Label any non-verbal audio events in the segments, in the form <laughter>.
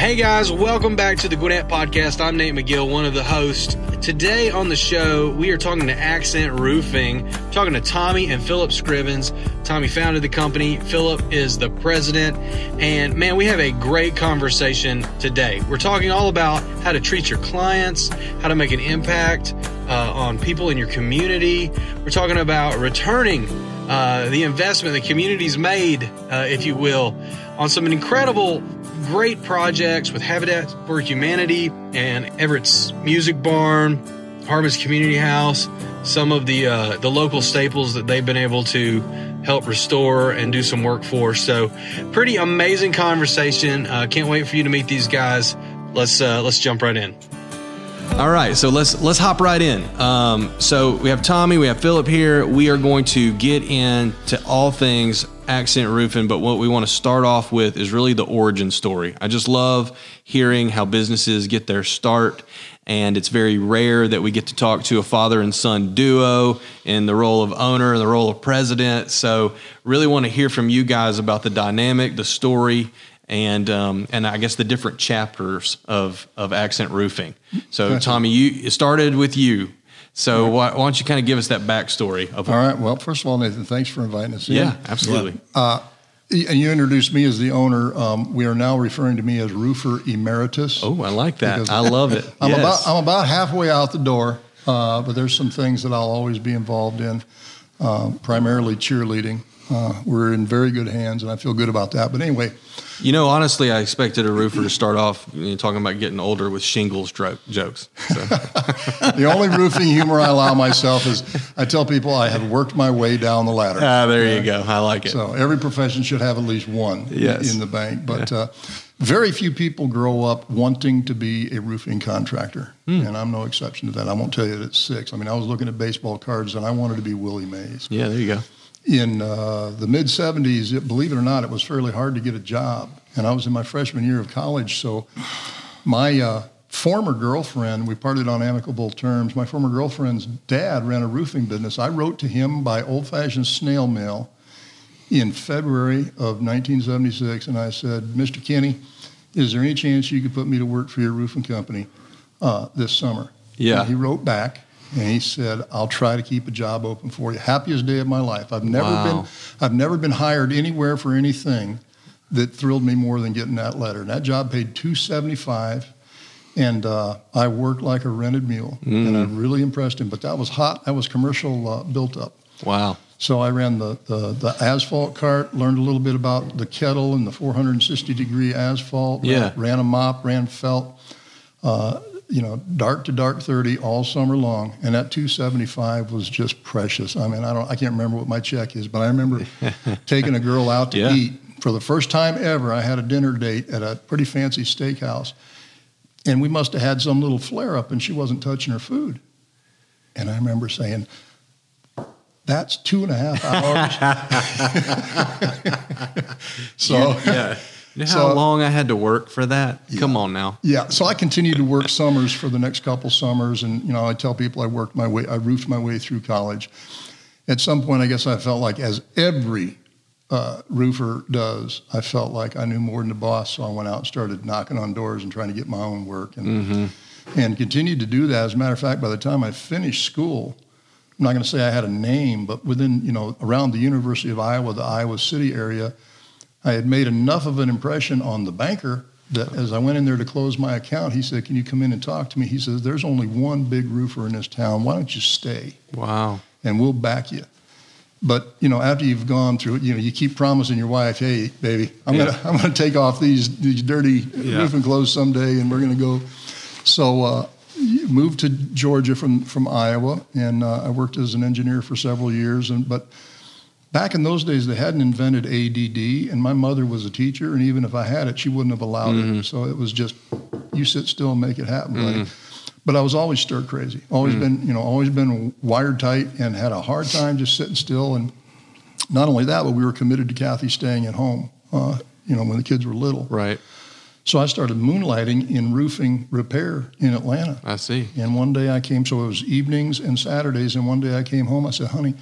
Hey guys, welcome back to the Gwinnett Podcast. I'm Nate McGill, one of the hosts. Today on the show, we are talking to Accent Roofing, talking to Tommy and Phillip Scribbins. Tommy founded the company, Phillip is the president, and man, we have a great conversation today. We're talking all about how to treat your clients, how to make an impact uh, on people in your community. We're talking about returning uh, the investment the community's made, uh, if you will, on some incredible great projects with Habitat for Humanity and Everett's Music Barn, Harbins Community House, some of the uh, the local staples that they've been able to help restore and do some work for. So, pretty amazing conversation. Uh, can't wait for you to meet these guys. Let's uh, let's jump right in. All right, so let's let's hop right in. Um, so we have Tommy, we have Phillip here. We are going to get into all things accent roofing, but what we want to start off with is really the origin story. I just love hearing how businesses get their start, and it's very rare that we get to talk to a father and son duo in the role of owner and the role of president. So, really want to hear from you guys about the dynamic, the story, and um, and I guess the different chapters of of accent roofing. So, Tommy, you it started with you. So right. why, why, don't you kind of give us that backstory of? All right. Well, first of all, Nathan, thanks for inviting us. Yeah, in. absolutely. Uh, and you introduced me as the owner. Um, we are now referring to me as roofer emeritus. Oh, I like that. I love it. <laughs> I'm yes. about I'm about halfway out the door, uh, but there's some things that I'll always be involved in, uh, primarily cheerleading. Uh, we're in very good hands, and I feel good about that. But anyway, you know, honestly, I expected a roofer to start off you know, talking about getting older with shingles dro- jokes. So. <laughs> the only roofing humor I allow myself is I tell people I have worked my way down the ladder. Ah, there uh, you go. I like it. So every profession should have at least one yes. in the bank. But yeah. uh, very few people grow up wanting to be a roofing contractor, hmm. and I'm no exception to that. I won't tell you that it's six. I mean, I was looking at baseball cards and I wanted to be Willie Mays. Yeah, there you go in uh, the mid 70s, believe it or not, it was fairly hard to get a job. And I was in my freshman year of college. So my uh, former girlfriend, we parted on amicable terms. My former girlfriend's dad ran a roofing business. I wrote to him by old fashioned snail mail in February of 1976. And I said, Mr. Kinney, is there any chance you could put me to work for your roofing company uh, this summer? Yeah. And he wrote back and he said, "I'll try to keep a job open for you." Happiest day of my life. I've never wow. been I've never been hired anywhere for anything that thrilled me more than getting that letter. And that job paid two seventy five, and uh, I worked like a rented mule, mm. and I really impressed him. But that was hot. That was commercial uh, built up. Wow. So I ran the, the, the asphalt cart, learned a little bit about the kettle and the 460 degree asphalt. Yeah. Ran, ran a mop, ran felt. Uh, you know, dark to dark 30 all summer long. And that 275 was just precious. I mean, I don't, I can't remember what my check is, but I remember <laughs> taking a girl out to yeah. eat for the first time ever. I had a dinner date at a pretty fancy steakhouse. And we must have had some little flare up and she wasn't touching her food. And I remember saying, that's two and a half hours. <laughs> <laughs> so, yeah. You know how long I had to work for that? Yeah. Come on now. Yeah. So I continued to work summers for the next couple summers, and you know I tell people I worked my way, I roofed my way through college. At some point, I guess I felt like, as every uh, roofer does, I felt like I knew more than the boss, so I went out and started knocking on doors and trying to get my own work, and mm-hmm. and continued to do that. As a matter of fact, by the time I finished school. I'm not going to say I had a name, but within, you know, around the University of Iowa, the Iowa City area, I had made enough of an impression on the banker that as I went in there to close my account, he said, Can you come in and talk to me? He says, There's only one big roofer in this town. Why don't you stay? Wow. And we'll back you. But you know, after you've gone through it, you know, you keep promising your wife, "Hey, baby, I'm yeah. gonna I'm gonna take off these these dirty yeah. roofing clothes someday, and we're gonna go." So uh, moved to Georgia from from Iowa, and uh, I worked as an engineer for several years. And but Back in those days, they hadn't invented ADD, and my mother was a teacher, and even if I had it, she wouldn't have allowed mm-hmm. it. So it was just, you sit still and make it happen, buddy. Mm-hmm. But I was always stir crazy. Always mm-hmm. been, you know, always been wired tight, and had a hard time just sitting still. And not only that, but we were committed to Kathy staying at home. Uh, you know, when the kids were little. Right. So I started moonlighting in roofing repair in Atlanta. I see. And one day I came, so it was evenings and Saturdays, and one day I came home. I said, "Honey,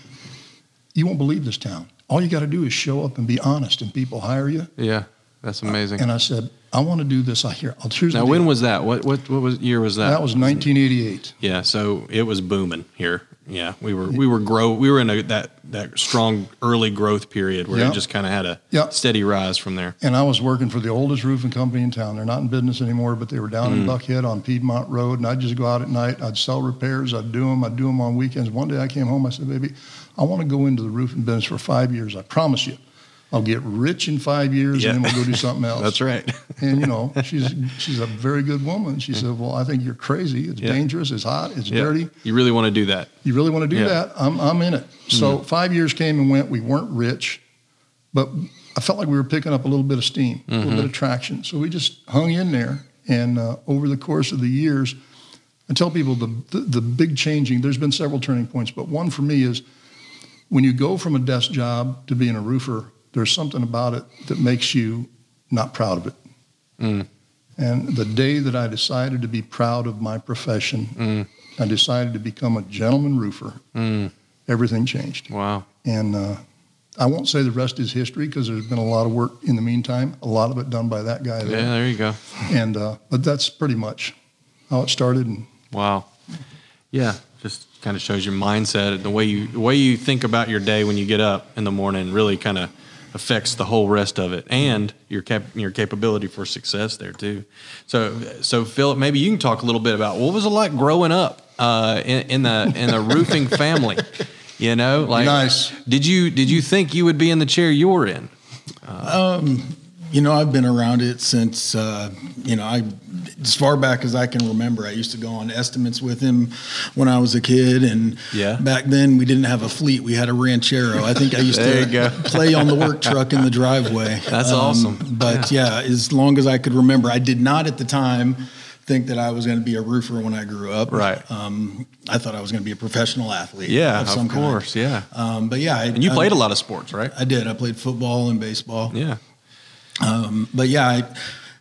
you won't believe this town. All you got to do is show up and be honest, and people hire you. Yeah. That's amazing. And I said, I want to do this. I hear. I'll choose. now, when was that? What what what was year was that? that? Was 1988. Yeah, so it was booming here. Yeah, we were we were grow we were in a, that that strong early growth period where Yeah. it just kind of had a Yeah. steady rise from there. And I was working for the oldest roofing company in town. They're not in business anymore, but they were down Mm. in Buckhead on Piedmont Road. And I'd just go out at night. I'd sell repairs. I'd do them. I'd do them on weekends. One day I came home. I said, baby, I want to go into the roofing business for five years. I promise you. I'll get rich in five years Yeah. and then we'll go do something <laughs> else. That's right. And you know, she's she's a very good woman. She said, "Well, I think you're crazy. It's Yeah. dangerous. It's hot. It's Yeah. dirty. You really want to do that? You really want to do. Mm-hmm. that? I'm I'm in it." So five years came and went. We weren't rich, but I felt like we were picking up a little bit of steam, a little bit of traction. So we just hung in there. And uh, over the course of the years, I tell people the, the the big changing. There's been several turning points, but one for me is when you go from a desk job to being a roofer. There's something about it that makes you not proud of it. Mm. And the day that I decided to be proud of my profession, Mm. I decided to become a gentleman roofer. Mm. Everything changed. Wow. And uh, I won't say the rest is history because there's been a lot of work in the meantime, a lot of it done by that guy There. Yeah, there. there you go. And uh, but that's pretty much how it started. And Wow. Yeah, just kind of shows your mindset, and the way you the way you think about your day when you get up in the morning really kind of affects the whole rest of it and your cap, your capability for success there too. So so Phillip, maybe you can talk a little bit about what was it like growing up uh, in, in the in the roofing <laughs> family. You know, like Nice. Did you did you think you would be in the chair you were in? You know, I've been around it since, uh, you know, I, as far back as I can remember, I used to go on estimates with him when I was a kid. And Yeah. back then we didn't have a fleet. We had a ranchero. I think I used <laughs> to play on the work truck in the driveway. <laughs> That's awesome. But yeah. as long as I could remember, I did not at the time think that I was going to be a roofer when I grew up. Right. Um, I thought I was going to be a professional athlete. Yeah, of, of, some kind. course. Yeah. Um, but yeah. I, And you I- played a lot of sports, right? I did. I played football and baseball. Yeah. Um, but yeah,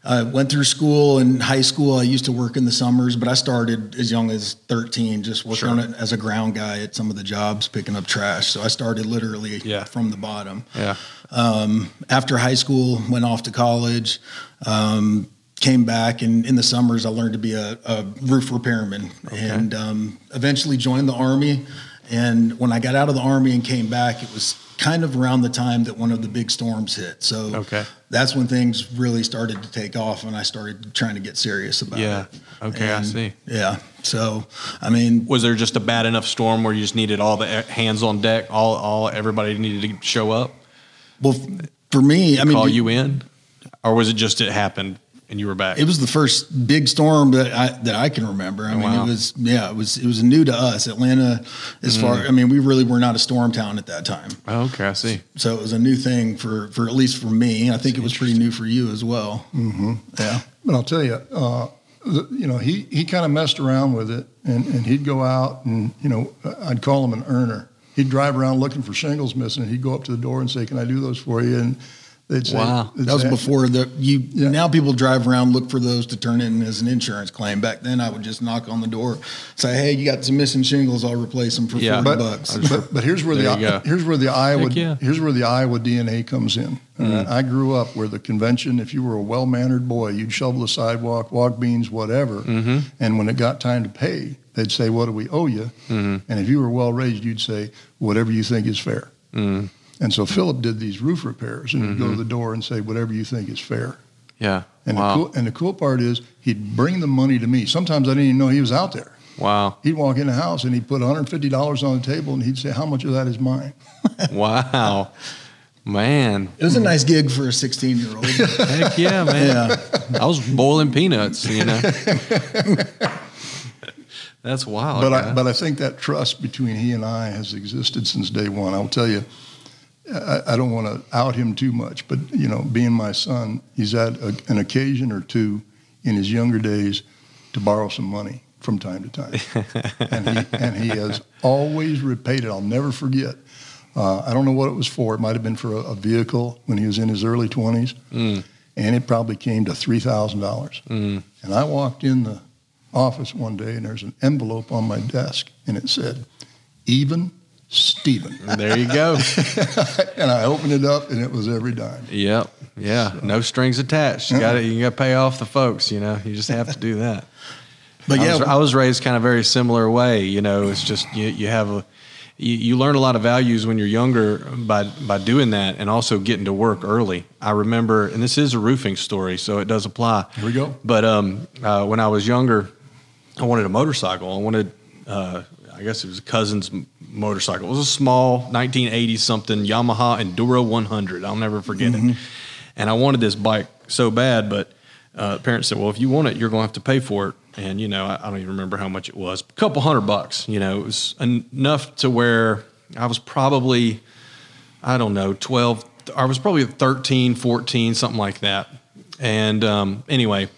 I, went through school and high school. I used to work in the summers, but I started as young as 13, just working Sure. on it as a ground guy at some of the jobs, picking up trash. So I started literally Yeah. from the bottom. Yeah. Um, after high school, went off to college. Um, came back and in the summers I learned to be a, a roof repairman and um, eventually joined the army. And when I got out of the army and came back, it was kind of around the time that one of the big storms hit. So Okay. that's when things really started to take off and I started trying to get serious about Yeah. it. Yeah. Okay, I see. Yeah. So, I mean, Was there just a bad enough storm where you just needed all the hands on deck, all all everybody needed to show up, well, for me, I mean, call you in, or was it just it happened and you were back? It was the first big storm that I that I can remember. I mean, Wow. it was yeah, it was it was new to us. Atlanta, as far I mean, we really were not a storm town at that time, Oh, okay, I see. so it was a new thing for for at least for me. I think it was pretty new for you as well. Mm-hmm. Yeah, But I'll tell you, uh, the, you know, he, he kind of messed around with it, and, and he'd go out and you know, I'd call him an earner. He'd drive around looking for shingles missing, and he'd go up to the door and say, "Can I do those for you?" And they'd say, Wow. they'd that was say, before the you. Yeah. Now people drive around look for those to turn in as an insurance claim. Back then, I would just knock on the door, say, "Hey, you got some missing shingles? I'll replace them for Yeah. forty But, bucks." but but here's where the here's where the Iowa yeah. here's where the Iowa DNA comes in. All right? I grew up where the convention, if you were a well mannered boy, you'd shovel the sidewalk, walk beans, whatever. Mm-hmm. And when it got time to pay, they'd say, "What do we owe you?" Mm-hmm. And if you were well raised, you'd say, "Whatever you think is fair." Mm, And so Phillip did these roof repairs, and he'd go to mm-hmm. the door and say, "Whatever you think is fair." yeah. And wow. the cool and the cool part is he'd bring the money to me. Sometimes I didn't even know he was out there. wow. He'd walk in the house and he'd put $150 on the table and he'd say, "How much of that is mine?" <laughs> Wow. Man. it was a nice gig for a sixteen-year-old. Heck yeah, man. yeah. I was boiling peanuts, you know. <laughs> That's wild. but I, but I think that trust between he and I has existed since day one. I'll tell you, I, I don't want to out him too much, but you know, being my son, he's had a, an occasion or two in his younger days to borrow some money from time to time, <laughs> and he and he has always repaid it. I'll never forget. Uh, I don't know what it was for. It might have been for a, a vehicle when he was in his early twenties, Mm. and it probably came to three thousand dollars. Mm. And I walked in the office one day and there's an envelope on my desk and it said, even Stephen. There you go. <laughs> and I opened it up, and it was every dime. Yep. Yeah. So. No strings attached. You got to you got to pay off the folks. You know, you just have to do that. But yeah, I was, I was, raised kind of very similar way. You know, it's just you, you have a you, you, learn a lot of values when you're younger by by doing that, and also getting to work early. I remember, and this is a roofing story, so it does apply. Here we go. But um, uh, when I was younger, I wanted a motorcycle. I wanted, uh, I guess it was a cousin's motorcycle. It was a small 1980 something Yamaha Enduro 100. I'll never forget mm-hmm. it. And I wanted this bike so bad, but uh, parents said, "Well, if you want it, you're going to have to pay for it." And you know, I, I don't even remember how much it was. A couple hundred bucks. You know, it was enough to where I was probably, I don't know, 12. I was probably 13, 14, something like that. And um, anyway,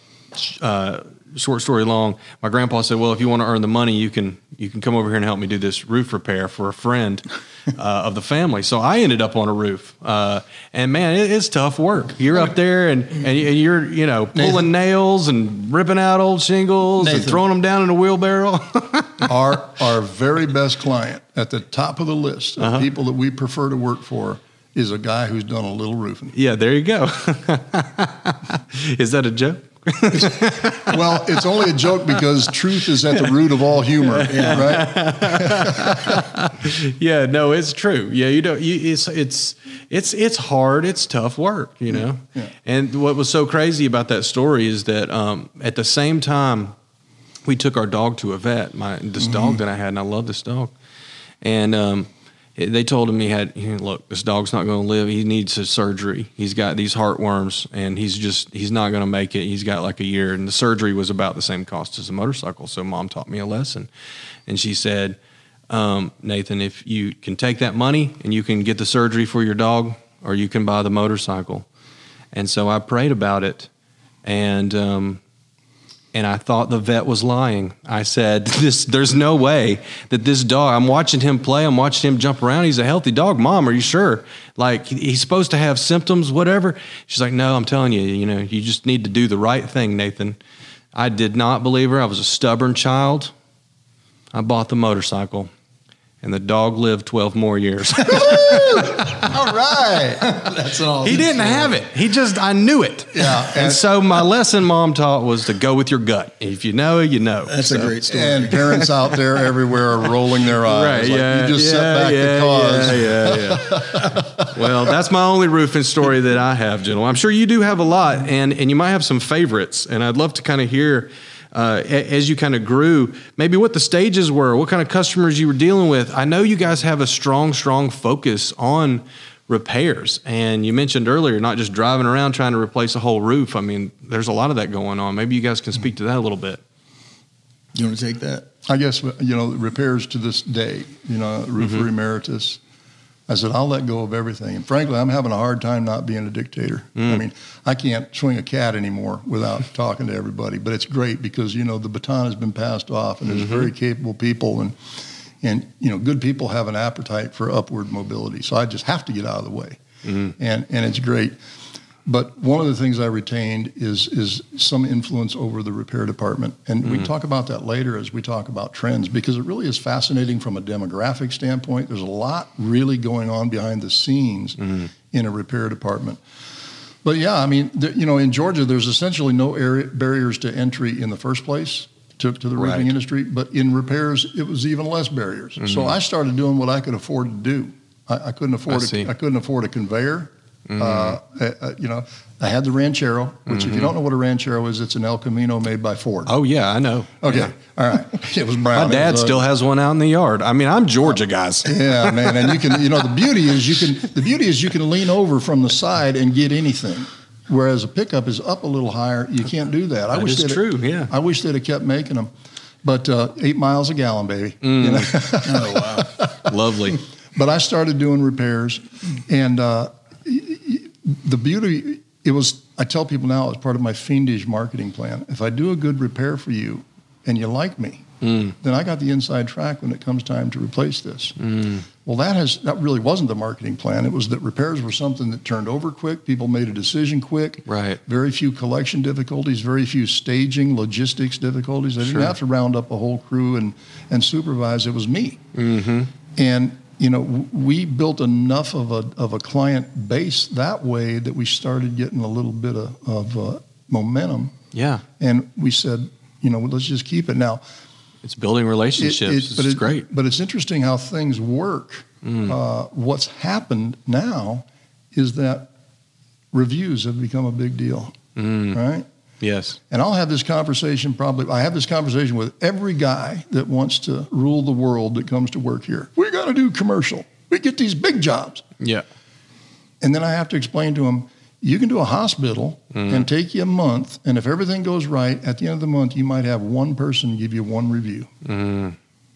uh, short story long, my grandpa said, "Well, if you want to earn the money, you can you can come over here and help me do this roof repair for a friend <laughs> uh, of the family." So I ended up on a roof, uh, and man, it, it's tough work. You're up there and and you're you know pulling Nathan. nails and ripping out old shingles Nathan. and throwing them down in a wheelbarrow. <laughs> our our very best client at the top of the list of uh-huh. people that we prefer to work for is a guy who's done a little roofing. Yeah, there you go. <laughs> is that a joke? <laughs> well, it's only a joke because truth is at the root of all humor, yeah. right? <laughs> yeah, no, it's true. Yeah, you know, you, it's it's it's it's hard. It's tough work, you know. Yeah. And what was so crazy about that story is that um, at the same time, we took our dog to a vet. My this mm-hmm. dog that I had, and I love this dog, and um, they told him he had look this dog's not going to live. He needs a surgery. He's got these heartworms and he's just he's not going to make it. He's got like a year. And the surgery was about the same cost as a motorcycle so mom taught me a lesson. And she said um, nathan if you can take that money and you can get the surgery for your dog or you can buy the motorcycle. And so i prayed about it and um, and I thought the vet was lying. I said, <laughs> "This, there's no way that this dog. I'm watching him play. I'm watching him jump around. He's a healthy dog. Mom, are you sure? Like he's supposed to have symptoms, whatever." She's like, "No, I'm telling you. You know, you just need to do the right thing, Nathan." I did not believe her. I was a stubborn child. I bought the motorcycle and the dog lived 12 more years. <laughs> All right. <laughs> That's all. He didn't story. have it. He just, I knew it. Yeah. And, and, so my lesson mom taught was to go with your gut. If you know, you know. That's so, a great story. And parents out there everywhere are rolling their eyes. Right. Like, yeah. You just yeah, set back yeah, the cause. Yeah. Yeah. yeah. <laughs> well, that's my only roofing story that I have, gentlemen. I'm sure you do have a lot and, and you might have some favorites. And I'd love to kind of hear uh, as you kind of grew, maybe what the stages were, what kind of customers you were dealing with. I know you guys have a strong, strong focus on repairs. And you mentioned earlier, not just driving around trying to replace a whole roof. I mean, there's a lot of that going on. Maybe you guys can speak to that a little bit. You want to take that? I guess, you know, repairs to this day, you know, roofer mm-hmm. emeritus I said, I'll let go of everything. And frankly, I'm having a hard time not being a dictator. Mm. I mean, I can't swing a cat anymore without <laughs> talking to everybody. But it's great because, you know, the baton has been passed off and there's mm-hmm. very capable people and and you know, good people have an appetite for upward mobility. So I just have to get out of the way. Mm-hmm. And and it's great. But one of the things I retained is is some influence over the repair department, and mm-hmm. we talk about that later as we talk about trends because it really is fascinating from a demographic standpoint. There's a lot really going on behind the scenes mm-hmm. in a repair department. But yeah, I mean, you know, in Georgia, there's essentially no area, barriers to entry in the first place to, to the roofing right. industry. But in repairs, it was even less barriers. Mm-hmm. So I started doing what I could afford to do. I, I couldn't afford. I, a, I couldn't afford a conveyor. Mm-hmm. Uh, uh, uh, you know, I had the Ranchero, which mm-hmm. if you mm-hmm. don't know what a Ranchero is, it's an El Camino made by Ford. Oh yeah, I know. Okay, yeah. all right. <laughs> It was brown. My dad was, still has one out in the yard. I mean, I'm Georgia guys. <laughs> yeah, man, and you can, you know, the beauty is you can, the beauty is you can lean over from the side and get anything. Whereas a pickup is up a little higher, you can't do that. I that wish is true. Yeah, I wish they'd have kept making them, but uh, eight miles a gallon, baby. Mm. You know? <laughs> oh wow, lovely. But I started doing repairs, and uh, the beauty it was i tell people now it's part of my fiendish marketing plan. If i do a good repair for you and you like me mm. then i got the inside track when it comes time to replace this. Mm. well that has that really wasn't the marketing plan. It was that repairs were something that turned over quick. People made a decision quick. Right. Very few collection difficulties very few staging logistics difficulties. I didn't have to round up a whole crew and and supervise. It was me. Mm-hmm. and you know, we built enough of a of a client base that way that we started getting a little bit of, of uh, momentum, Yeah. and we said, you know, let's just keep it now. It's building relationships. it- It's but it- great. But it's interesting how things work. Mm. Uh, what's happened now is that reviews have become a big deal, Mm. right? Yes. And I'll have this conversation probably. I have this conversation with every guy that wants to rule the world that comes to work here. We got to do commercial. We get these big jobs. Yeah. And then I have to explain to them, you can do a hospital Mm. and take you a month. And if everything goes right, at the end of the month, you might have one person give you one review. Mm.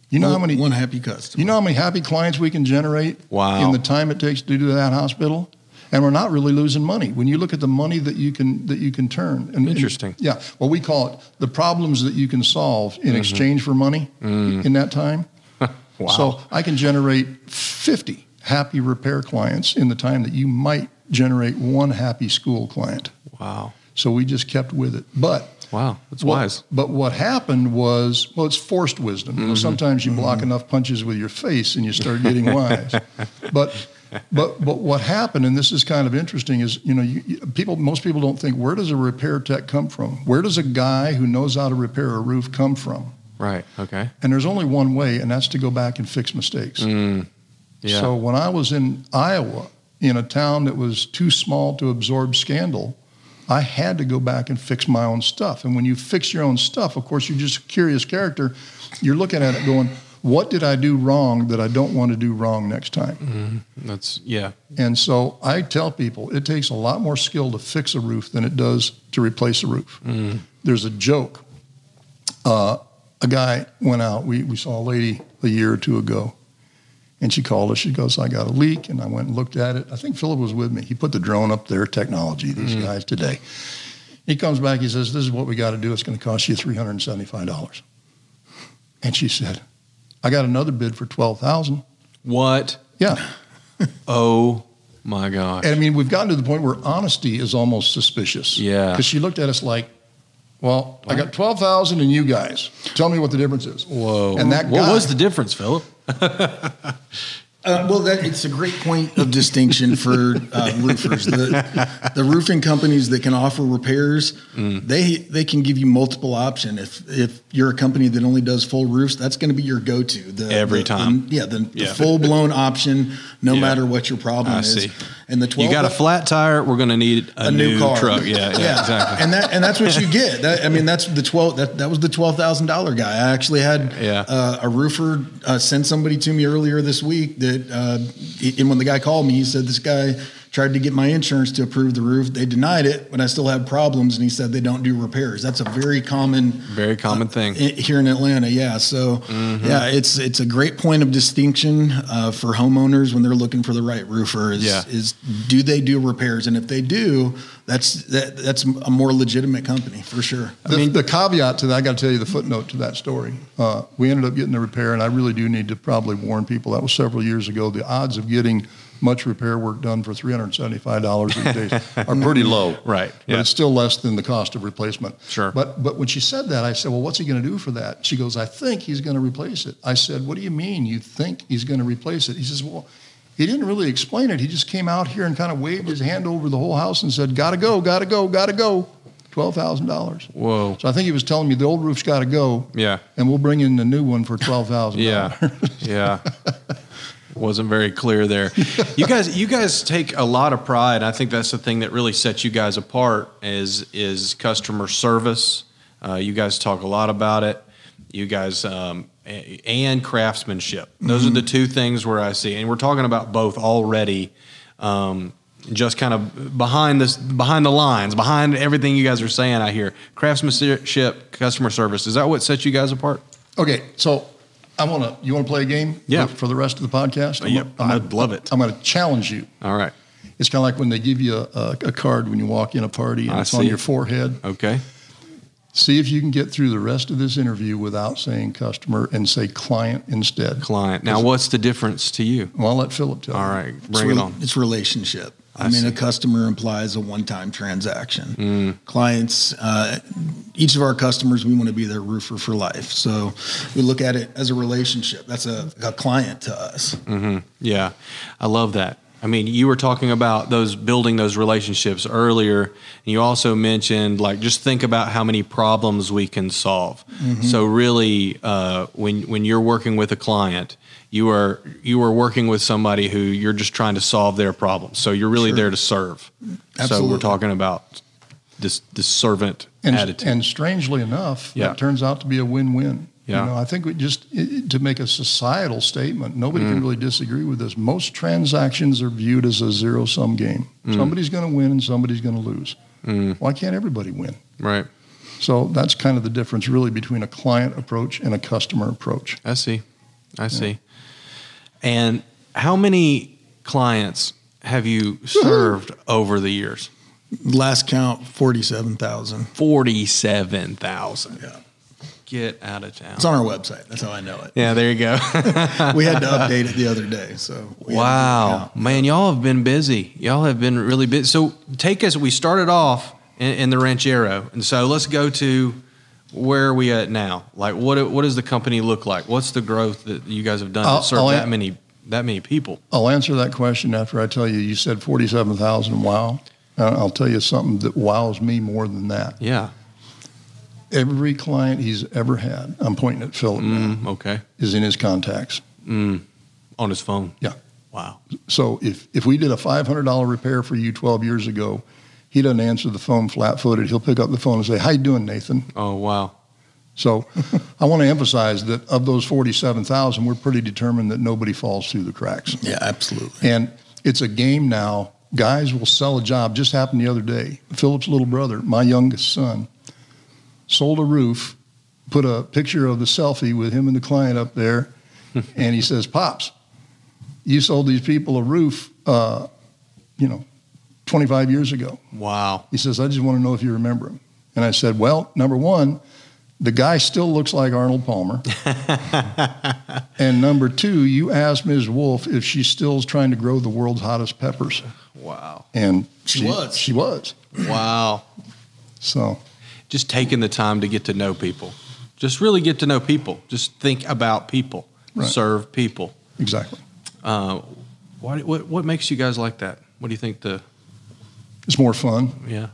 You know how many one happy customer. you know how many happy clients we can generate Wow. in the time it takes to do that hospital? And we're not really losing money. When you look at the money that you can that you can turn. And, and- Interesting. yeah. Well, we call it the problems that you can solve in exchange for money in that time. Mm-hmm. <laughs> Mm. Wow. So I can generate 50 happy repair clients in the time that you might generate one happy school client. wow. So we just kept with it. But Wow. That's what- wise. But what happened was, well, it's forced wisdom. You know, sometimes you block enough punches with your face and you start getting <laughs> wise. but but but what happened, and this is kind of interesting, is you know, you, people most people don't think where does a repair tech come from? Where does a guy who knows how to repair a roof come from? Right. Okay. And there's only one way, and that's to go back and fix mistakes. Mm. Yeah. So when I was in Iowa, in a town that was too small to absorb scandal, I had to go back and fix my own stuff. And when you fix your own stuff, of course, you're just a curious character. You're looking at it going, what did I do wrong that I don't want to do wrong next time? Mm-hmm. That's yeah. And so I tell people it takes a lot more skill to fix a roof than it does to replace a roof. Mm. There's a joke. Uh, a guy went out. We, we saw a lady a year or two ago, and she called us. She goes, I got a leak. And I went and looked at it. I think Phillip was with me. He put the drone up there, technology, these guys today. He comes back. He says, This is what we got to do. It's going to cost you $375. And she said, I got another bid for 12000 What? Yeah. <laughs> Oh my gosh. And I mean, we've gotten to the point where honesty is almost suspicious. Yeah. Because she looked at us like, well, I got 12,000 and you guys. Tell me what the difference is. Whoa. And that what was the difference, Phillip? <laughs> Uh, well, that, it's a great point of distinction for uh, roofers. The, the roofing companies that can offer repairs, Mm. they they can give you multiple option. If if you're a company that only does full roofs, that's going to be your go to. Every the- time. the- yeah, the, Yeah. full blown option, no Yeah. matter what your problem I is. see. And the twelve You got a flat tire. We're going to need a, a new, car truck. Yeah, yeah, exactly. And that and that's what you get. That, I mean, that's the twelve. That, that was the twelve thousand dollar guy. I actually had Yeah. uh, a roofer uh, send somebody to me earlier this week. That uh, and when the guy called me, he said this guy tried to get my insurance to approve the roof. They denied it, but I still had problems, and he said they don't do repairs. That's a very common Very common thing. here in Atlanta. Yeah, so Mm-hmm. yeah, it's it's a great point of distinction uh, for homeowners when they're looking for the right roofer. Is, Yeah. is do they do repairs? And if they do, that's that, that's a more legitimate company for sure. The, the caveat to that, I got to tell you the footnote to that story. Uh, we ended up getting the repair, and I really do need to probably warn people. That was several years ago. The odds of getting much repair work done for $375 these days are pretty <laughs> low. Right, But yeah. it's still less than the cost of replacement. Sure. But, but when she said that, I said, well, what's he going to do for that? She goes, I think he's going to replace it. I said, what do you mean you think he's going to replace it? He says, well, he didn't really explain it. He just came out here and kind of waved his hand over the whole house and said, gotta go, gotta go, gotta go. $12,000. Whoa. So I think he was telling me the old roof's got to go, Yeah. and we'll bring in the new one for twelve thousand. Yeah. Yeah. <laughs> Wasn't very clear there. <laughs> You guys, you guys take a lot of pride. I think that's the thing that really sets you guys apart is is customer service. Uh, you guys talk a lot about it. You guys um, and craftsmanship. Those are the two things where I see, and we're talking about both already. Um, just kind of behind this, behind the lines, behind everything you guys are saying. I hear craftsmanship, customer service. Is that what sets you guys apart? Okay, so I want to. You want to play a game? Yeah. For, for the rest of the podcast. Oh, yep, gonna- I'd love it. I'm going to challenge you. All right. It's kind of like when they give you a, a, a card when you walk in a party and I it's on your forehead. Okay. See if you can get through the rest of this interview without saying customer and say client instead. client. Now, what's the difference to you? Well, I'll let Phillip tell. All you. right, It's bring it rel- on. It's relationship. I, I mean, see. a customer implies a one-time transaction. Mm. Clients, uh, each of our customers, we want to be their roofer for life. So we look at it as a relationship. That's a, a client to us. Mm-hmm. Yeah, I love that. I mean, you were talking about those building those relationships earlier, and you also mentioned like just think about how many problems we can solve. Mm-hmm. So really, uh, when when you're working with a client, you are you are working with somebody who you're just trying to solve their problems. So you're really sure. there to serve. Absolutely. So we're talking about this this servant and, attitude. And strangely enough, yeah. that turns out to be a win-win. Yeah. You know, I think we just it, to make a societal statement, nobody mm. can really disagree with this. Most transactions are viewed as a zero-sum game. Mm. Somebody's going to win and somebody's going to lose. Mm. Why can't everybody win? Right. So that's kind of the difference, really, between a client approach and a customer approach. I see. I see. And how many clients have you served over the years? Last count, forty-seven thousand. Forty-seven thousand. Yeah get out of town. It's on our website. That's how I know it. Yeah, there you go. <laughs> we had to update it the other day. So wow, man, y'all have been busy. Y'all have been really busy. So take us. We started off in, in, the Ranchero, and so let's go to where are we at now? Like, what what does the company look like? What's the growth that you guys have done I'll, to serve I'll that many that many people? I'll answer that question after I tell you. You said forty seven thousand. Wow. I'll tell you something that wows me more than that. Yeah every client he's ever had, I'm pointing at Phillip mm, okay. is in his contacts. Mm, on his phone? Yeah. Wow. So if, if we did a $500 repair for you 12 years ago, he doesn't answer the phone flat-footed. He'll pick up the phone and say, how you doing, Nathan? Oh, wow. So <laughs> I want to emphasize that of those 47,000, we're pretty determined that nobody falls through the cracks. Yeah, absolutely. And it's a game now. Guys will sell a job. Just happened the other day. Phillip's little brother, my youngest son, sold a roof, put a picture of the selfie with him and the client up there, <laughs> and he says, "Pops, you sold these people a roof, uh, you know, 25 years ago." Wow. He says, "I just want to know if you remember him." And I said, "Well, number one." The guy still looks like Arnold Palmer. <laughs> and number two, you asked Ms. Wolf if she still trying to grow the world's hottest peppers. Wow. And she, she was. She was. Wow. So just taking the time to get to know people. Just really get to know people. Just think about people. Right. Serve people. Exactly. Uh, what, what what makes you guys like that? What do you think the? It's more fun. Yeah.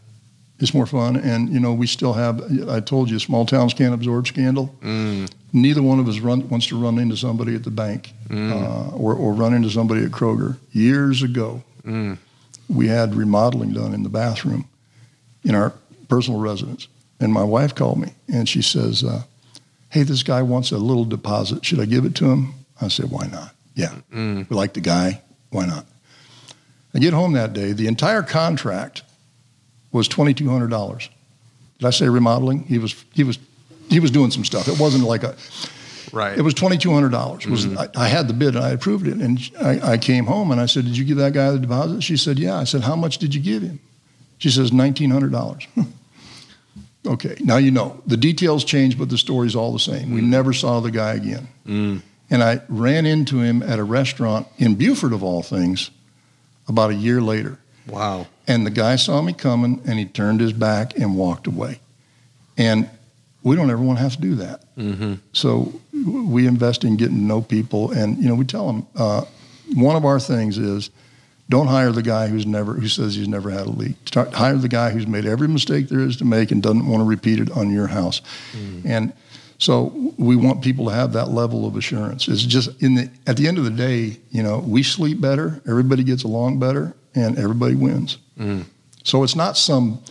It's more fun, and you know we still have. I told you, small towns can't absorb scandal. Mm. Neither one of us run, wants to run into somebody at the bank mm. uh, or, or run into somebody at Kroger. Years ago, mm. we had remodeling done in the bathroom in our personal residence and my wife called me and she says, uh, Hey, this guy wants a little deposit. Should I give it to him? I said, Why not? Yeah. Mm. We like the guy. Why not? I get home that day. The entire contract was $2,200. Did I say remodeling? He was, he was, he was doing some stuff. It wasn't like a, Right. It was twenty two hundred dollars. Mm-hmm. I, I, had the bid and I approved it, and I, I, came home and I said, "Did you give that guy the deposit?" She said, "Yeah." I said, "How much did you give him?" She says, nineteen hundred dollars. <laughs> Okay, now you know. The details change, but the story's all the same. Mm. We never saw the guy again. Mm. And I ran into him at a restaurant in Buford, of all things, about a year later. Wow. And the guy saw me coming and he turned his back and walked away. And we don't ever want to have to do that. Mm-hmm. So we invest in getting to know people. And, you know, we tell them uh, one of our things is don't hire the guy who's never who says he's never had a leak. Start, hire the guy who's made every mistake there is to make and doesn't want to repeat it on your house. Mm. And so we want people to have that level of assurance. It's just in the at the end of the day, you know, we sleep better, everybody gets along better, and everybody wins. Mm. So it's not some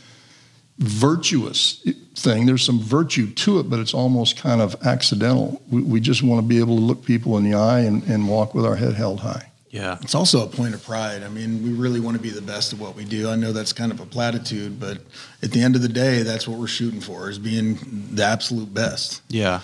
virtuous thing. There's some virtue to it, but it's almost kind of accidental. We, we just want to be able to look people in the eye and, and walk with our head held high. Yeah. It's also a point of pride. I mean, we really want to be the best at what we do. I know that's kind of a platitude, but at the end of the day, that's what we're shooting for is being the absolute best. Yeah.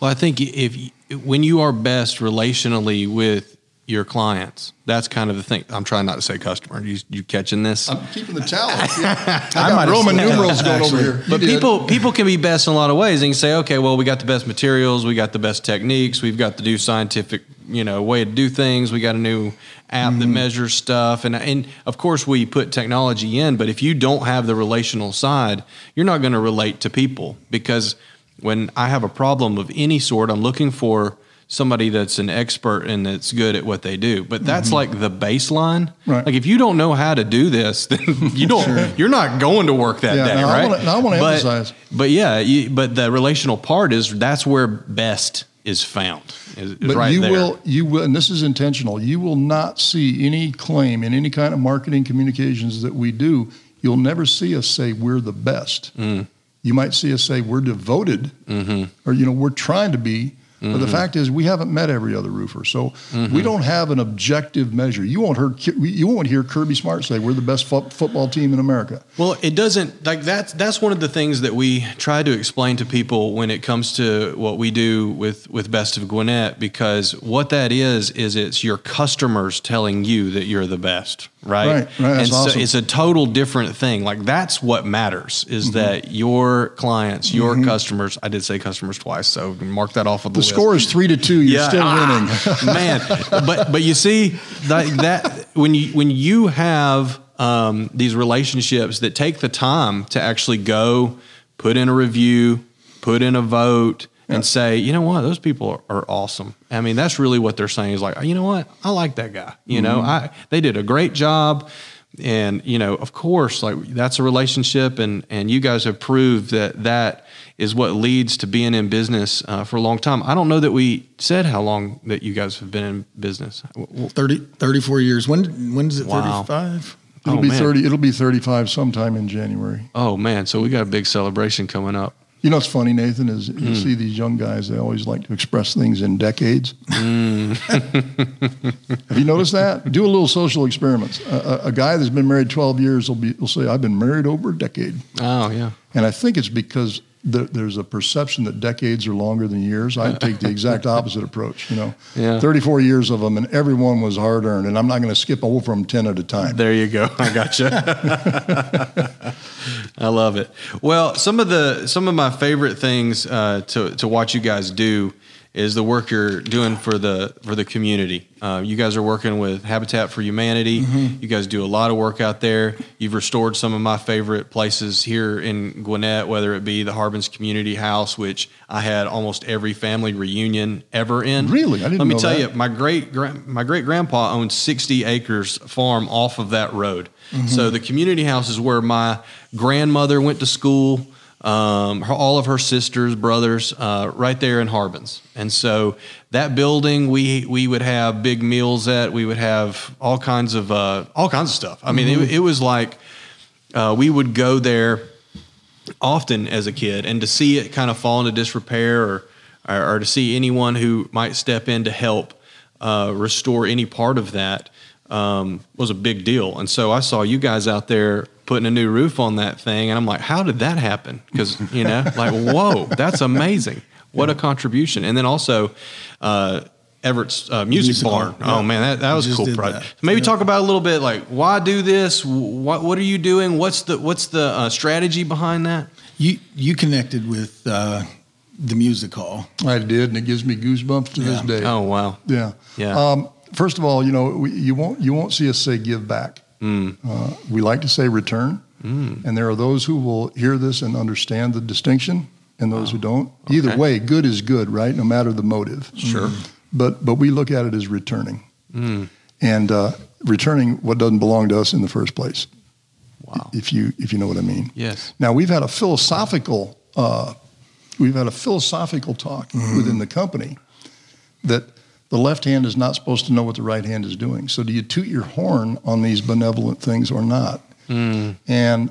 Well, I think if when you are best relationally with your clients. That's kind of the thing. I'm trying not to say customer. You, you catching this? I'm keeping the tally. <laughs> Yeah. I I got have Roman numerals going over here. You But did. people people can be best in a lot of ways. And you can say, okay, well, we got the best materials, we got the best techniques, we've got the new scientific, you know, way to do things. We got a new app that mm-hmm. measures stuff, and and of course we put technology in. But if you don't have the relational side, you're not going to relate to people because when I have a problem of any sort, I'm looking for somebody that's an expert and that's good at what they do. But that's like the baseline. Right. Like if you don't know how to do this, <laughs> then you don't. You're not going to work that Yeah, day, now I right? wanna- now I wanna But- emphasize. But yeah, you, but the relational part is that's where best is found. Is, is But right you there. will, you will, and this is intentional. You will not see any claim in any kind of marketing communications that we do. You'll never see us say we're the best. Mm. You might see us say we're devoted, Mm-hmm. or you know we're trying to be. But the fact is, we haven't met every other roofer, so Mm-hmm. we don't have an objective measure. You won't hear you won't hear Kirby Smart say we're the best fo- football team in America. Well, it doesn't like that's that's one of the things that we try to explain to people when it comes to what we do with with Best of Gwinnett because what that is is it's your customers telling you that you're the best, right? Right, right, that's and so awesome. it's a total different thing. Like that's what matters is Mm-hmm. that your clients, your customers. I did say customers twice, so mark that off of the, The list. score is three to two. You're still winning. ah, <laughs> man. But but you see that, that when you when you have um, these relationships that take the time to actually go put in a review, put in a vote, Yeah. and say, you know what, those people are, are awesome. I mean, that's really what they're saying is like, you know what, I like that guy. You know, Mm-hmm. I they did a great job. And you know, of course, like that's a relationship, and and you guys have proved that that is what leads to being in business uh, for a long time. I don't know that we said how long that you guys have been in business. W- w- 30, 34 years. When when is it? Wow. 35? It'll Oh, be man. thirty. It'll be thirty-five sometime in January. Oh man, so we got a big celebration coming up. You know what's funny, Nathan, is you see these young guys, they always like to express things in decades. Hmm. <laughs> Have you noticed that? Do a little social experiments. A, a, a guy that's been married 12 years will, be, will say, I've been married over a decade. Oh yeah, And I think it's because there, there's a perception that decades are longer than years. I take the exact opposite approach. You know, Yeah. 34 years of them, and everyone was hard earned. And I'm not going to skip over them 10 at a time. There you go. I gotcha. I love it. Well, some of the some of my favorite things uh, to to watch you guys do is the work you're doing for the for the community. Uh, you guys are working with Habitat for Humanity. You guys do a lot of work out there. You've restored some of my favorite places here in Gwinnett, whether it be the Harbins Community House, which I had almost every family reunion ever in. Really? I didn't Let me know tell that. you, my great my great grandpa owned 60 acres farm off of that road. So the community house is where my grandmother went to school. Um, her, all of her sisters, brothers, uh, right there in Harbins, and so that building we we would have big meals at. We would have all kinds of uh, all kinds of stuff. I mean, it, it was like uh, we would go there often as a kid, and to see it kind of fall into disrepair, or or, or to see anyone who might step in to help uh, restore any part of that um, was a big deal. And so I saw you guys out there putting a new roof on that thing, and I'm like, how did that happen? Because you know, <laughs> like, whoa, that's amazing! What a contribution! And then also. Uh, Everett's uh, music, Music barn. barn, Oh man, that, that was a cool project. that. Maybe Yeah. talk about a little bit like why do this? What what are you doing? What's the what's the uh, strategy behind that? You you connected with uh, the music hall. I did, and it gives me goosebumps to this day. Oh wow, Yeah. Yeah. Um, first of all, you know, we, you won't you won't see us say give back. Mm. Uh, we like to say return, and there are those who will hear this and understand the distinction, and those who don't. Either way, good is good, right? No matter the motive. Sure. But but we look at it as returning, Mm. and uh, returning what doesn't belong to us in the first place. wow, If you if you know what I mean. yes, Now we've had a philosophical uh, we've had a philosophical talk within the company that the left hand is not supposed to know what the right hand is doing. So do you toot your horn on these benevolent things or not? Mm. And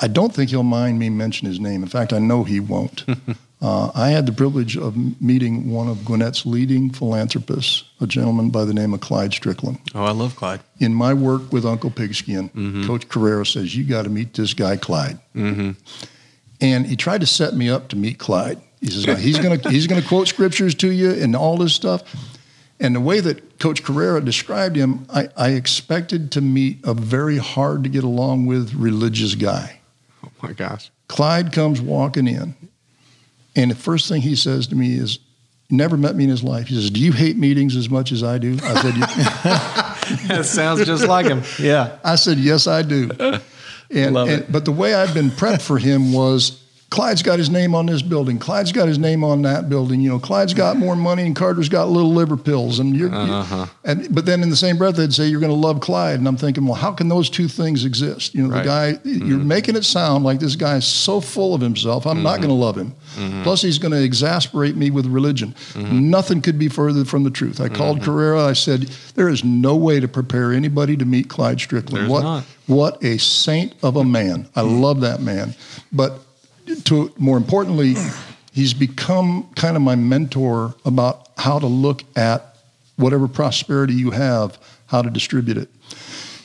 I don't think he'll mind me mention his name. In fact, I know he won't. <laughs> uh, I had the privilege of meeting one of Gwinnett's leading philanthropists, a gentleman by the name of Clyde Strickland Oh, I love Clyde. in my work with Uncle Pigskin, Mm-hmm. Coach Carrera says, You got to meet this guy, Clyde. Mm-hmm. And he tried to set me up to meet Clyde. He says, "Now, He's going to he's gonna quote scriptures to you and all this stuff. And the way that Coach Carrera described him, I, I expected to meet a very hard to get along with religious guy. Oh my gosh. Clyde comes walking in, and the first thing he says to me is, never met me in his life. He says, Do you hate meetings as much as I do? I said, <laughs> That sounds just like him. Yeah. I said, Yes, I do. <laughs> And, Love and- it. but the way I'd been prepped for him was Clyde's got his name on this building. Clyde's got his name on that building. You know, Clyde's got more money and Carter's got little liver pills. And you're, Uh-huh. and but then in the same breath they'd say you're going to love Clyde, and I'm thinking, well, how can those two things exist? You know, Right. the guy mm-hmm. you're making it sound like this guy is so full of himself. I'm not going to mm-hmm. love him. Mm-hmm. Plus, he's going to exasperate me with religion. Nothing could be further from the truth. I called Carrera. I said, there is no way to prepare anybody to meet Clyde Strickland. There's what not. what a saint of a man. I love that man. But to more importantly, he's become kind of my mentor about how to look at whatever prosperity you have, how to distribute it.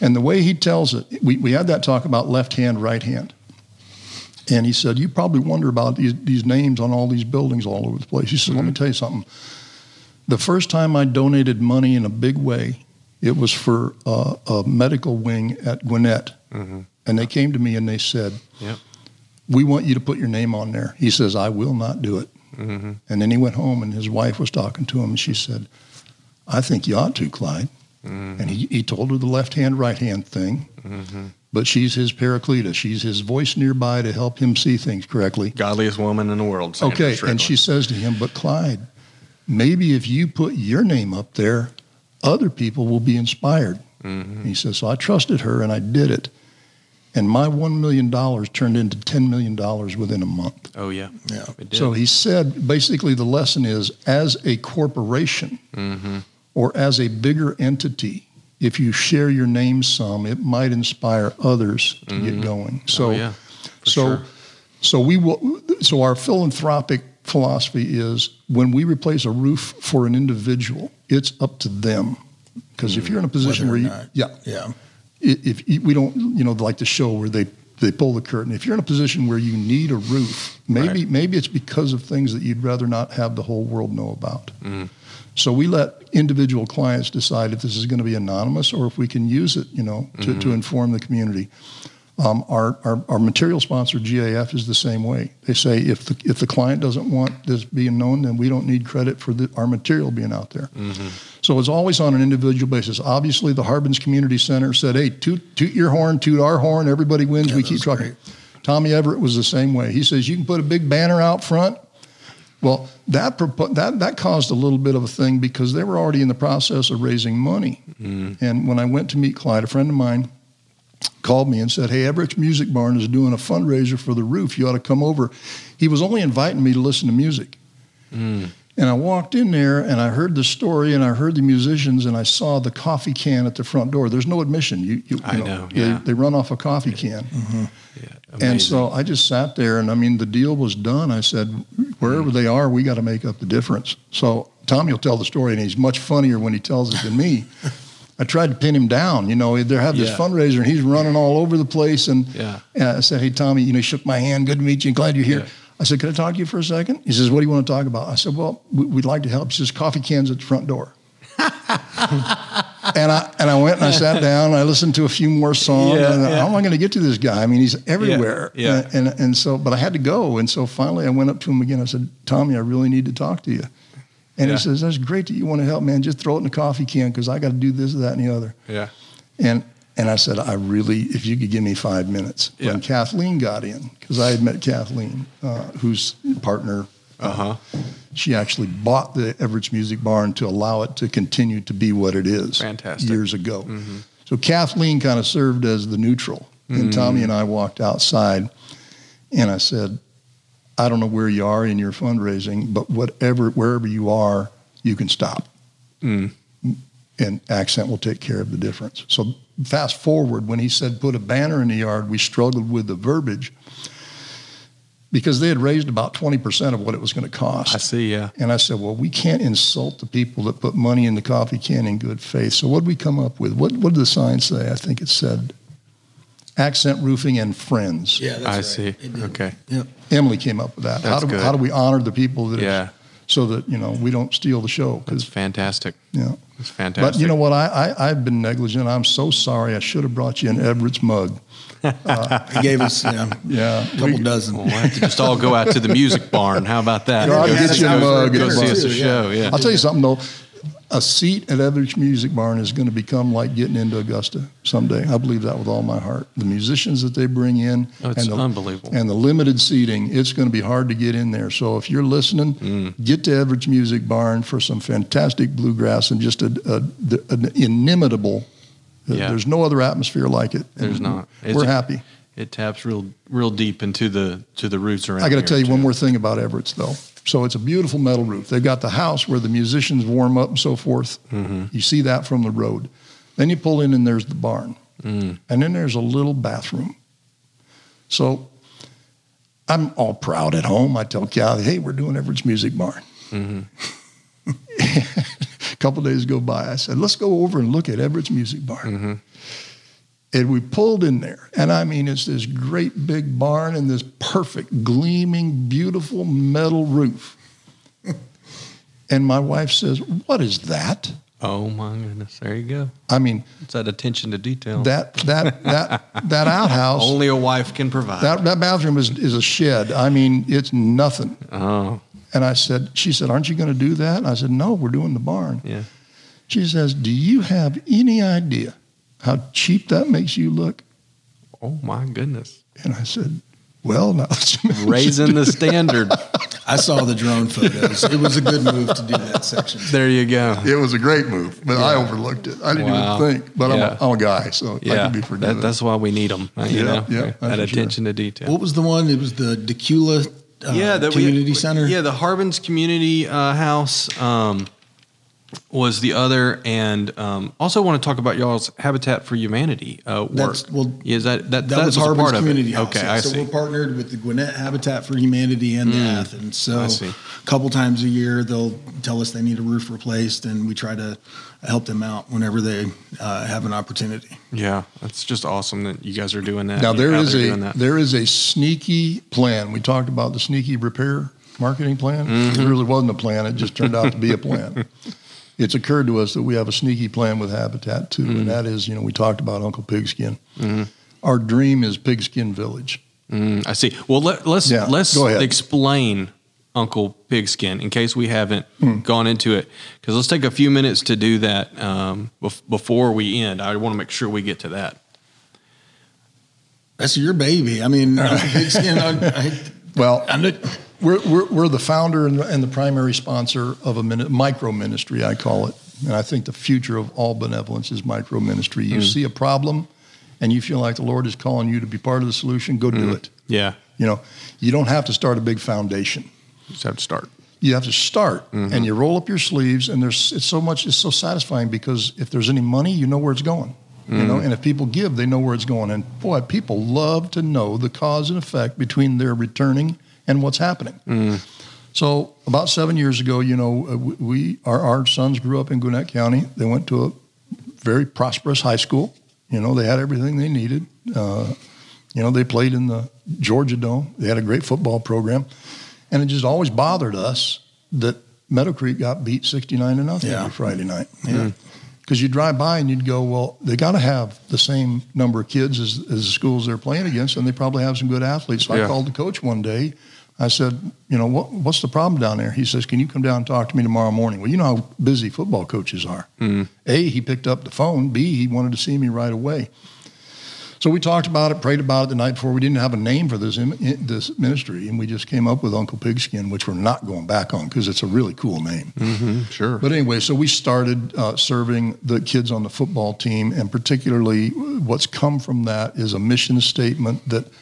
And the way he tells it, we, we had that talk about left hand, right hand. And he said, You probably wonder about these, these names on all these buildings all over the place. He said, Let me tell you something. The first time I donated money in a big way, it was for uh, a medical wing at Gwinnett. And they came to me and they said, Yep. We want you to put your name on there. He says, I will not do it. Mm-hmm. And then he went home and his wife was talking to him and she said, I think you ought to, Clyde. Mm-hmm. And he, he told her the left hand, right hand thing. But she's his paracleta. She's his voice nearby to help him see things correctly. Godliest woman in the world. Sandra Okay. Strickland. And she says to him, But Clyde, maybe if you put your name up there, other people will be inspired. Mhm. He says, So I trusted her and I did it. And my $1 million turned into $10 million within a month. Oh yeah. Yeah. So he said basically the lesson is as a corporation Mhm. or as a bigger entity, if you share your name some, it might inspire others to get going. So, oh yeah. So, sure. so we will. So our philanthropic philosophy is when we replace a roof for an individual, it's up to them. Because if you're in a position Whether where you, not. yeah, Yeah. I- if we don't, you know, like the show where they they pull the curtain. If you're in a position where you need a roof, maybe Right. maybe it's because of things that you'd rather not have the whole world know about. Mhm. So we let individual clients decide if this is going to be anonymous or if we can use it, you know, to, to inform the community. Um, our, our, our material sponsor, GAF, is the same way. They say if the, if the client doesn't want this being known, then we don't need credit for the, our material being out there. So it's always on an individual basis. Obviously, the Harbins Community Center said, hey, toot, toot your horn, toot our horn, everybody wins, Yeah, we keep trucking. Tommy Everett was the same way. He says, you can put a big banner out front. Well, that, propo- that, that caused a little bit of a thing because they were already in the process of raising money. And when I went to meet Clyde, a friend of mine called me and said, Hey, Everett's Music Barn is doing a fundraiser for the roof. You ought to come over. He was only inviting me to listen to music. Hmm. And I walked in there and I heard the story and I heard the musicians and I saw the coffee can at the front door. There's no admission. You, you, you I know, they, yeah. they run off a coffee can. Mm-hmm. Yeah. And so I just sat there, and I mean, the deal was done. I said, wherever hmm. they are, we got to make up the difference. So Tommy will tell the story, and he's much funnier when he tells it than me. <laughs> I tried to pin him down. You know, they have this Yeah. fundraiser, and he's running all over the place. And Yeah. and I said, hey, Tommy, you know, he shook my hand. Good to meet you. Glad you're here. Yeah. I said, Could I talk to you for a second? He says, what do you want to talk about? I said, well, we- we'd like to help. He says, coffee cans at the front door. and I and I went and I sat <laughs> down. And I listened to a few more songs. Yeah, and yeah. How am I going to get to this guy? I mean, he's everywhere. yeah. And, and and so, but I had to go. And so finally, I went up to him again. I said, Tommy, I really need to talk to you. And Yeah. he says, That's great that you want to help, man. Just throw it in the coffee can because I got to do this, that, and the other. yeah. And and I said, I really, if you could give me five minutes. Yeah. When Kathleen got in, because I had met Kathleen, uh, whose partner, Uh huh. she actually bought the Everett's Music Barn to allow it to continue to be what it is. Fantastic. Years ago. So Kathleen kind of served as the neutral, and Tommy and I walked outside, and I said, I don't know where you are in your fundraising, but whatever, wherever you are, you can stop Mm. and accent will take care of the difference. So fast forward when he said put a banner in the yard, we struggled with the verbiage because they had raised about 20% of what it was going to cost. I see. Yeah. And I said, well, we can't insult the people that put money in the coffee can in good faith. So what did we come up with? What, what did the sign say? I think it said accent roofing and friends. Yeah, that's I right. see. Okay. Yep. Emily came up with that. how, That's do, good. how do we honor the people that have- Yeah. so that you know we don't steal the show. That's fantastic. Yeah, it's fantastic. But you know what? I, I have been negligent. I'm so sorry. I should have brought you an Everett's mug. Uh, <laughs> he gave us yeah, <laughs> yeah a couple we, dozen. Well, we'll have to just all go out to the music barn. How about that? I'll get you a mug. Go see us a show. Yeah. I'll tell you something though a seat at Everett's Music Barn is going to become like getting into Augusta someday. I believe that with all my heart. The musicians that they bring in, oh, and the, unbelievable, and the limited seating, it's going to be hard to get in there. So if you're listening, mm. get to Everett's Music Barn for some fantastic bluegrass and just a, a, an inimitable. Uh, yeah. There's no other atmosphere like it. There's not. It's we're a, happy. It taps real, real deep into the to the roots around. I got to tell you too. one more thing about Everett's though. So it's a beautiful metal roof. They've got the house where the musicians warm up and so forth. Mm-hmm. You see that from the road. Then you pull in and there's the barn. Mm. And then there's a little bathroom. So I'm all proud at home. I tell Callie, hey, we're doing Everett's Music Barn. Mm-hmm. <laughs> a couple days go by. I said, let's go over and look at Everett's Music Barn. Mm-hmm. And we pulled in there. And I mean, it's this great big barn and this perfect, gleaming, beautiful metal roof. <laughs> and my wife says, What is that? Oh my goodness! There you go. I mean, it's that attention to detail. That that that that outhouse. <laughs> Only a wife can provide. That that bathroom is is a shed. I mean, it's nothing. Oh. And I said, she said, "Aren't you going to do that?" And I said, "No, we're doing the barn." Yeah. She says, "Do you have any idea how cheap that makes you look? Oh my goodness. And I said, well, now <laughs> raising the <laughs> standard. I saw the drone photos. It was a good move to do that section. There you go. It was a great move, but yeah. I overlooked it. I didn't wow. even think. But yeah. I'm, a, I'm, a guy, so yeah. I can be forgiven. That, that's why we need them. You yeah, know, yeah, that attention sure. to detail. What was the one? It was the Dacula uh, yeah, the community we, center. Yeah, the Harbin's Community uh, House. Um, was the other, and um, also want to talk about y'all's Habitat for Humanity uh, work. That's, well, is that that, that, that was Harbin's part Community House. Okay, I so see. we're partnered with the Gwinnett Habitat for Humanity and mm, the Athens. So a couple times a year, they'll tell us they need a roof replaced, and we try to help them out whenever they uh, have an opportunity. Yeah, that's just awesome that you guys are doing that. Now there is a there is a sneaky plan. We talked about the sneaky repair marketing plan. Mm-hmm. It really wasn't a plan; it just turned out to be a plan. <laughs> it's occurred to us that we have a sneaky plan with Habitat too, mm-hmm. and that is, you know, we talked about Uncle Pigskin. Mm-hmm. Our dream is Pigskin Village. Mm, I see. Well, let, us yeah, let's explain Uncle Pigskin in case we haven't mm. gone into it, because let's take a few minutes to do that um, before we end. I want to make sure we get to that. That's your baby. I mean, Uncle Pigskin. I, I, well, I'm not, we're, we're, we're, the founder and the, and the primary sponsor of a min- micro ministry, I call it. And I think the future of all benevolence is micro ministry. You mm. see a problem and you feel like the Lord is calling you to be part of the solution, go mm. do it. Yeah. You know, you don't have to start a big foundation. You just have to start. You have to start mm-hmm. and you roll up your sleeves and there's it's so much it's so satisfying because if there's any money, you know where it's going. Mm. You know, mm. and if people give, they know where it's going. And boy, people love to know the cause and effect between their returning and what's happening. Mm. So about seven years ago, you know, uh, we our, our sons grew up in Gwinnett County. They went to a very prosperous high school. You know, they had everything they needed. Uh, you know, they played in the Georgia Dome. They had a great football program, and it just always bothered us that Meadow Creek got beat sixty nine to nothing yeah. every Friday night. Yeah. Because you'd drive by and you'd go, well, they got to have the same number of kids as, as the schools they're playing against, and they probably have some good athletes. So yeah. I called the coach one day I said, you know, what, what's the problem down there? He says, can you come down and talk to me tomorrow morning? Well, you know how busy football coaches are. Mm. A, he picked up the phone. B, he wanted to see me right away. So we talked about it, prayed about it the night before. We didn't have a name for this this ministry, and we just came up with Uncle Pigskin, which we're not going back on because it's a really cool name. Mm-hmm, sure. But anyway, so we started uh, serving the kids on the football team, and particularly what's come from that is a mission statement that –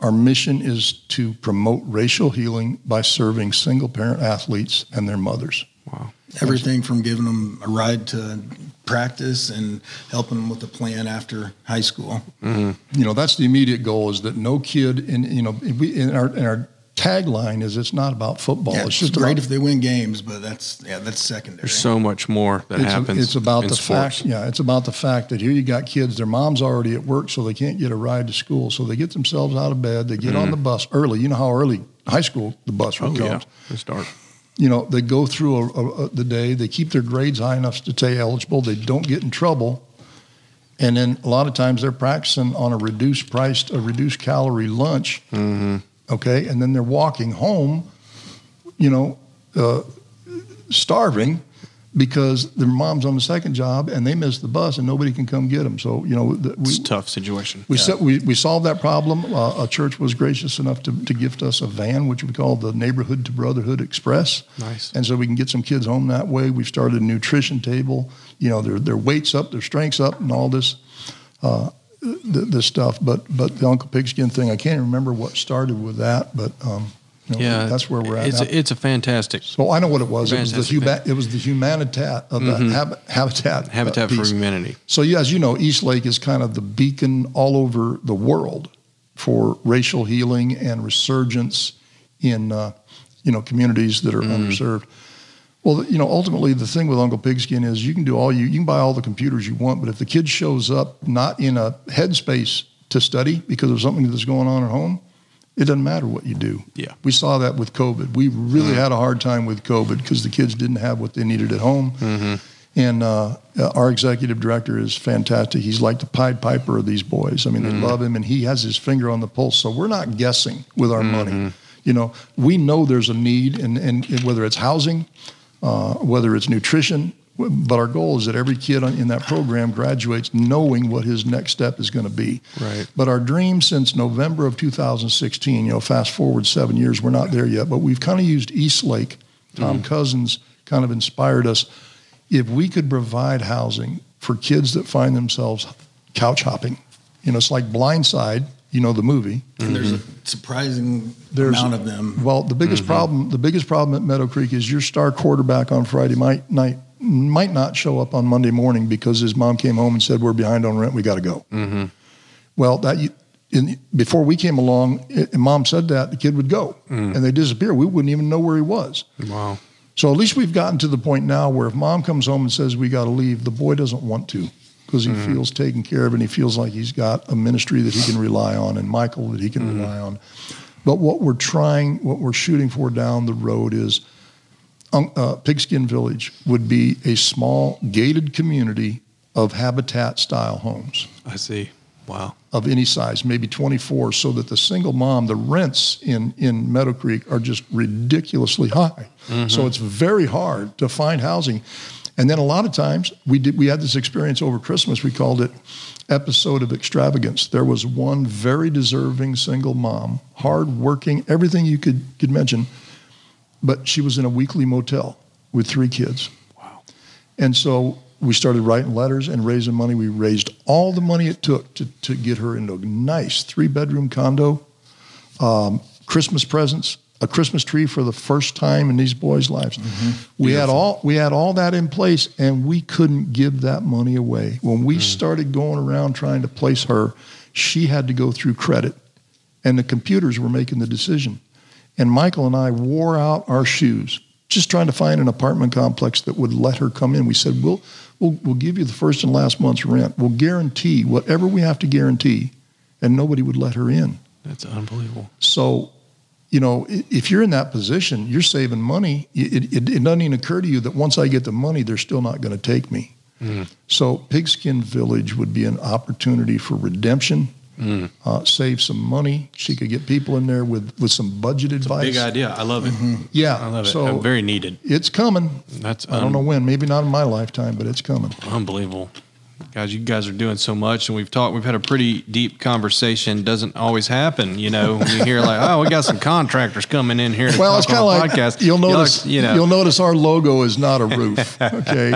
our mission is to promote racial healing by serving single parent athletes and their mothers. Wow. Everything from giving them a ride to practice and helping them with a plan after high school. Mm-hmm. You know, that's the immediate goal is that no kid in, you know, we, in our, in our tagline is it's not about football. Yeah, it's, just great about, if they win games, but that's yeah, that's secondary. There's so much more that it's happens. A, it's about the sports. fact. Yeah, it's about the fact that here you got kids. Their mom's already at work, so they can't get a ride to school. So they get themselves out of bed. They get mm. on the bus early. You know how early high school the bus oh, comes. Yeah, they start. You know, they go through a, a, a, the day, they keep their grades high enough to stay eligible, they don't get in trouble. And then a lot of times they're practicing on a reduced priced, a reduced calorie lunch. Mm-hmm. Okay. And then they're walking home, you know, uh, starving because their mom's on the second job and they miss the bus and nobody can come get them. So you know, we, it's a tough situation. We, yeah. set, we we solved that problem. Uh, a church was gracious enough to, to gift us a van, which we call the Neighborhood to Brotherhood Express. Nice. And so we can get some kids home that way. We've started a nutrition table. You know, their their weights up, their strengths up, and all this. Uh, this stuff, but but the Uncle Pigskin thing, I can't remember what started with that, but um, you know, yeah, that's where we're at. It's now. a, it's a fantastic. So I know what it was. It was the human. It was the humanitat of Mhm. the hab- habitat. uh, Habitat for. Humanity. So yeah, as you know, East Lake is kind of the beacon all over the world for racial healing and resurgence in uh, you know communities that are underserved. Well, you know, ultimately the thing with Uncle Pigskin is you can do all you you can buy all the computers you want, but if the kid shows up not in a headspace to study because of something that's going on at home, it doesn't matter what you do. Yeah. We saw that with COVID. We really had a hard time with COVID because the kids didn't have what they needed at home. And uh, our executive director is fantastic. He's like the Pied Piper of these boys. I mean, they love him, and he has his finger on the pulse. So we're not guessing with our money. You know, we know there's a need, and, and, and whether it's housing, uh, whether it's nutrition, but our goal is that every kid in that program graduates knowing what his next step is going to be. Right. But our dream since November of 2016, you know, fast forward seven years, we're not there yet, but we've kind of used East Lake. Tom mm-hmm. Cousins kind of inspired us. If we could provide housing for kids that find themselves couch hopping, you know, it's like Blindside, you know, the movie. And there's a mm-hmm. surprising There's- amount of them. Well, the biggest mm-hmm. problem, the biggest problem at Meadow Creek is your star quarterback on Friday might night might not show up on Monday morning because his mom came home and said we're behind on rent, we got to go. Mm-hmm. Well, that in, before we came along, it, and mom said that the kid would go, mm. and they disappear. We wouldn't even know where he was. Wow. So at least we've gotten to the point now where if mom comes home and says we got to leave, the boy doesn't want to because he mm. feels taken care of and he feels like he's got a ministry that he can rely on and Michael that he can mm. rely on. But what we're trying, what we're shooting for down the road is uh, Pigskin Village would be a small gated community of habitat style homes I see. Wow. of any size, maybe 24, so that the single mom, the rents in, in Meadow Creek are just ridiculously high. So it's very hard to find housing. And then a lot of times we did we had this experience over Christmas. We called it episode of extravagance. There was one very deserving single mom, hard working, everything you could could mention, but she was in a weekly motel with three kids. Wow. And so we started writing letters and raising money. We raised all the money it took to, to get her into a nice three bedroom condo, um, Christmas presents, a Christmas tree for the first time in these boys' lives. We had all we had all that in place, and we couldn't give that money away. When we started going around trying to place her, she had to go through credit, and the computers were making the decision. And Michael and I wore out our shoes just trying to find an apartment complex that would let her come in. We said, we'll, we'll, we'll give you the first and last month's rent. We'll guarantee whatever we have to guarantee. And nobody would let her in. That's unbelievable. So, you know, if you're in that position, you're saving money. It, it, it doesn't even occur to you that once I get the money, they're still not going to take me. Hmm. So, Pigskin Village would be an opportunity for redemption, uh, save some money. She could get people in there with, with some budget advice. Big idea. I love it. Yeah. I love it. So Very needed. it's coming. That's I don't know when. Maybe not in my lifetime, but it's coming. Unbelievable. Guys, you guys are doing so much, and we've talked. We've had a pretty deep conversation. Doesn't always happen, you know. <laughs> You hear like, "Oh, we got some contractors coming in here." To Well, it's kind of like podcast. you'll Y'all notice. you know, You'll notice our logo is not a roof. <laughs> Okay.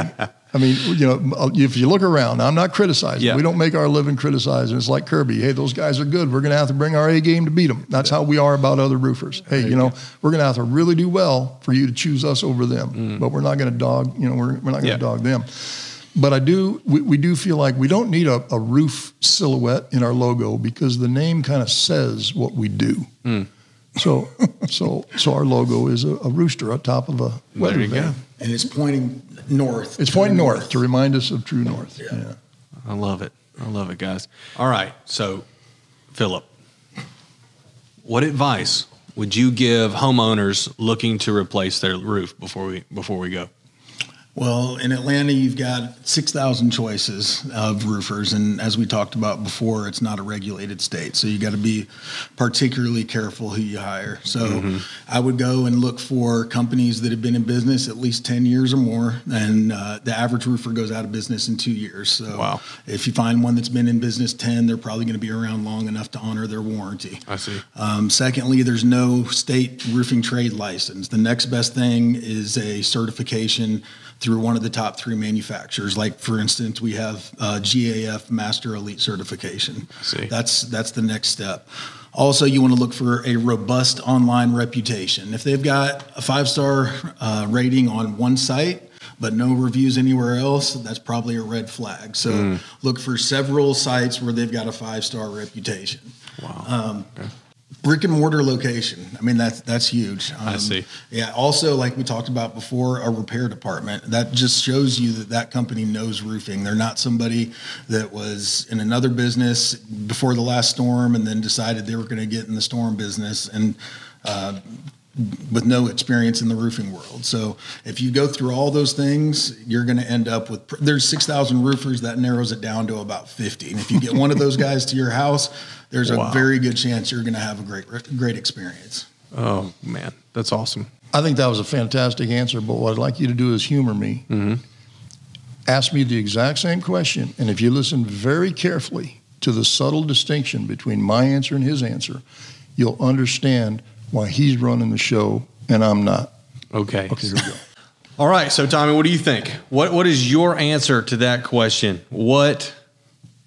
I mean, you know, if you look around, I'm not criticizing. Yeah. We don't make our living criticizing. It's like Kirby. Hey, those guys are good. We're going to have to bring our A game to beat them. That's how we are about other roofers. Hey, you know, we're going to have to really do well for you to choose us over them. But we're not going to dog. You know, we're, we're not going to Mm. Yeah. dog them. But I do. We, we do feel like we don't need a, a roof silhouette in our logo because the name kind of says what we do. Mm. So, so, so our logo is a, a rooster on top of a weather there you van. go. And it's pointing north. It's pointing north to remind us of true north. Yeah. I love it. I love it, guys. All right, so Phillip, what advice would you give homeowners looking to replace their roof before we before we go? Well, in Atlanta, you've got 6,000 choices of roofers. And as we talked about before, it's not a regulated state. So you got to be particularly careful who you hire. So mm-hmm. I would go and look for companies that have been in business at least 10 years or more. And uh, the average roofer goes out of business in two years. So wow. if you find one that's been in business 10, they're probably going to be around long enough to honor their warranty. I see. Um, secondly, there's no state roofing trade license. The next best thing is a certification through one of the top three manufacturers. Like for instance, we have uh, GAF Master Elite certification. See. That's that's the next step. Also, you want to look for a robust online reputation. If they've got a five star uh, rating on one site, but no reviews anywhere else, that's probably a red flag. So mm. look for several sites where they've got a five star reputation. Wow. Um, okay brick and mortar location. I mean, that's that's huge. Um, I see. Yeah. Also, like we talked about before, a repair department that just shows you that that company knows roofing. They're not somebody that was in another business before the last storm and then decided they were going to get in the storm business and. Uh, with no experience in the roofing world. So if you go through all those things, you're going to end up with there's 6,000 roofers that narrows it down to about 50. And if you get one of those guys to your house, there's wow. a very good chance you're going to have a great great experience. Oh man, that's awesome. I think that was a fantastic answer, but what I'd like you to do is humor me. Mm-hmm. Ask me the exact same question, and if you listen very carefully to the subtle distinction between my answer and his answer, you'll understand why he's running the show and I'm not. Okay. Okay, here we go. <laughs> All right. So, Tommy, what do you think? What What is your answer to that question? What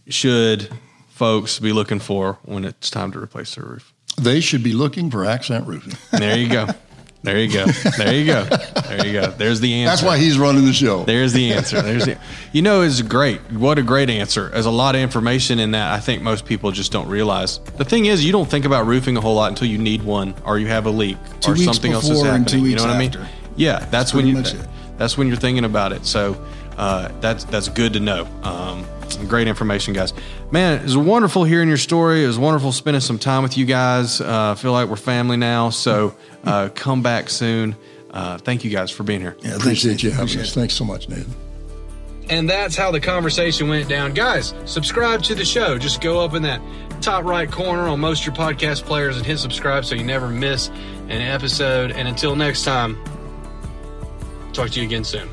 should folks be looking for when it's time to replace their roof? They should be looking for accent roofing. There you go. <laughs> There you go. There you go. There you go. There's the answer. That's why he's running the show. There's the answer. There's the, you know, it's great. What a great answer. There's a lot of information in that. I think most people just don't realize. The thing is, you don't think about roofing a whole lot until you need one, or you have a leak, two or something else is happening. you know what after. I mean? Yeah, that's, that's when you. That's when you're thinking about it. So uh, that's that's good to know. Um, great information, guys. Man, it was wonderful hearing your story. It was wonderful spending some time with you guys. Uh, I feel like we're family now. So uh, come back soon. Uh, thank you guys for being here. Yeah, appreciate you having us. Thanks so much, Nate. And that's how the conversation went down. Guys, subscribe to the show. Just go up in that top right corner on most of your podcast players and hit subscribe so you never miss an episode. And until next time, talk to you again soon.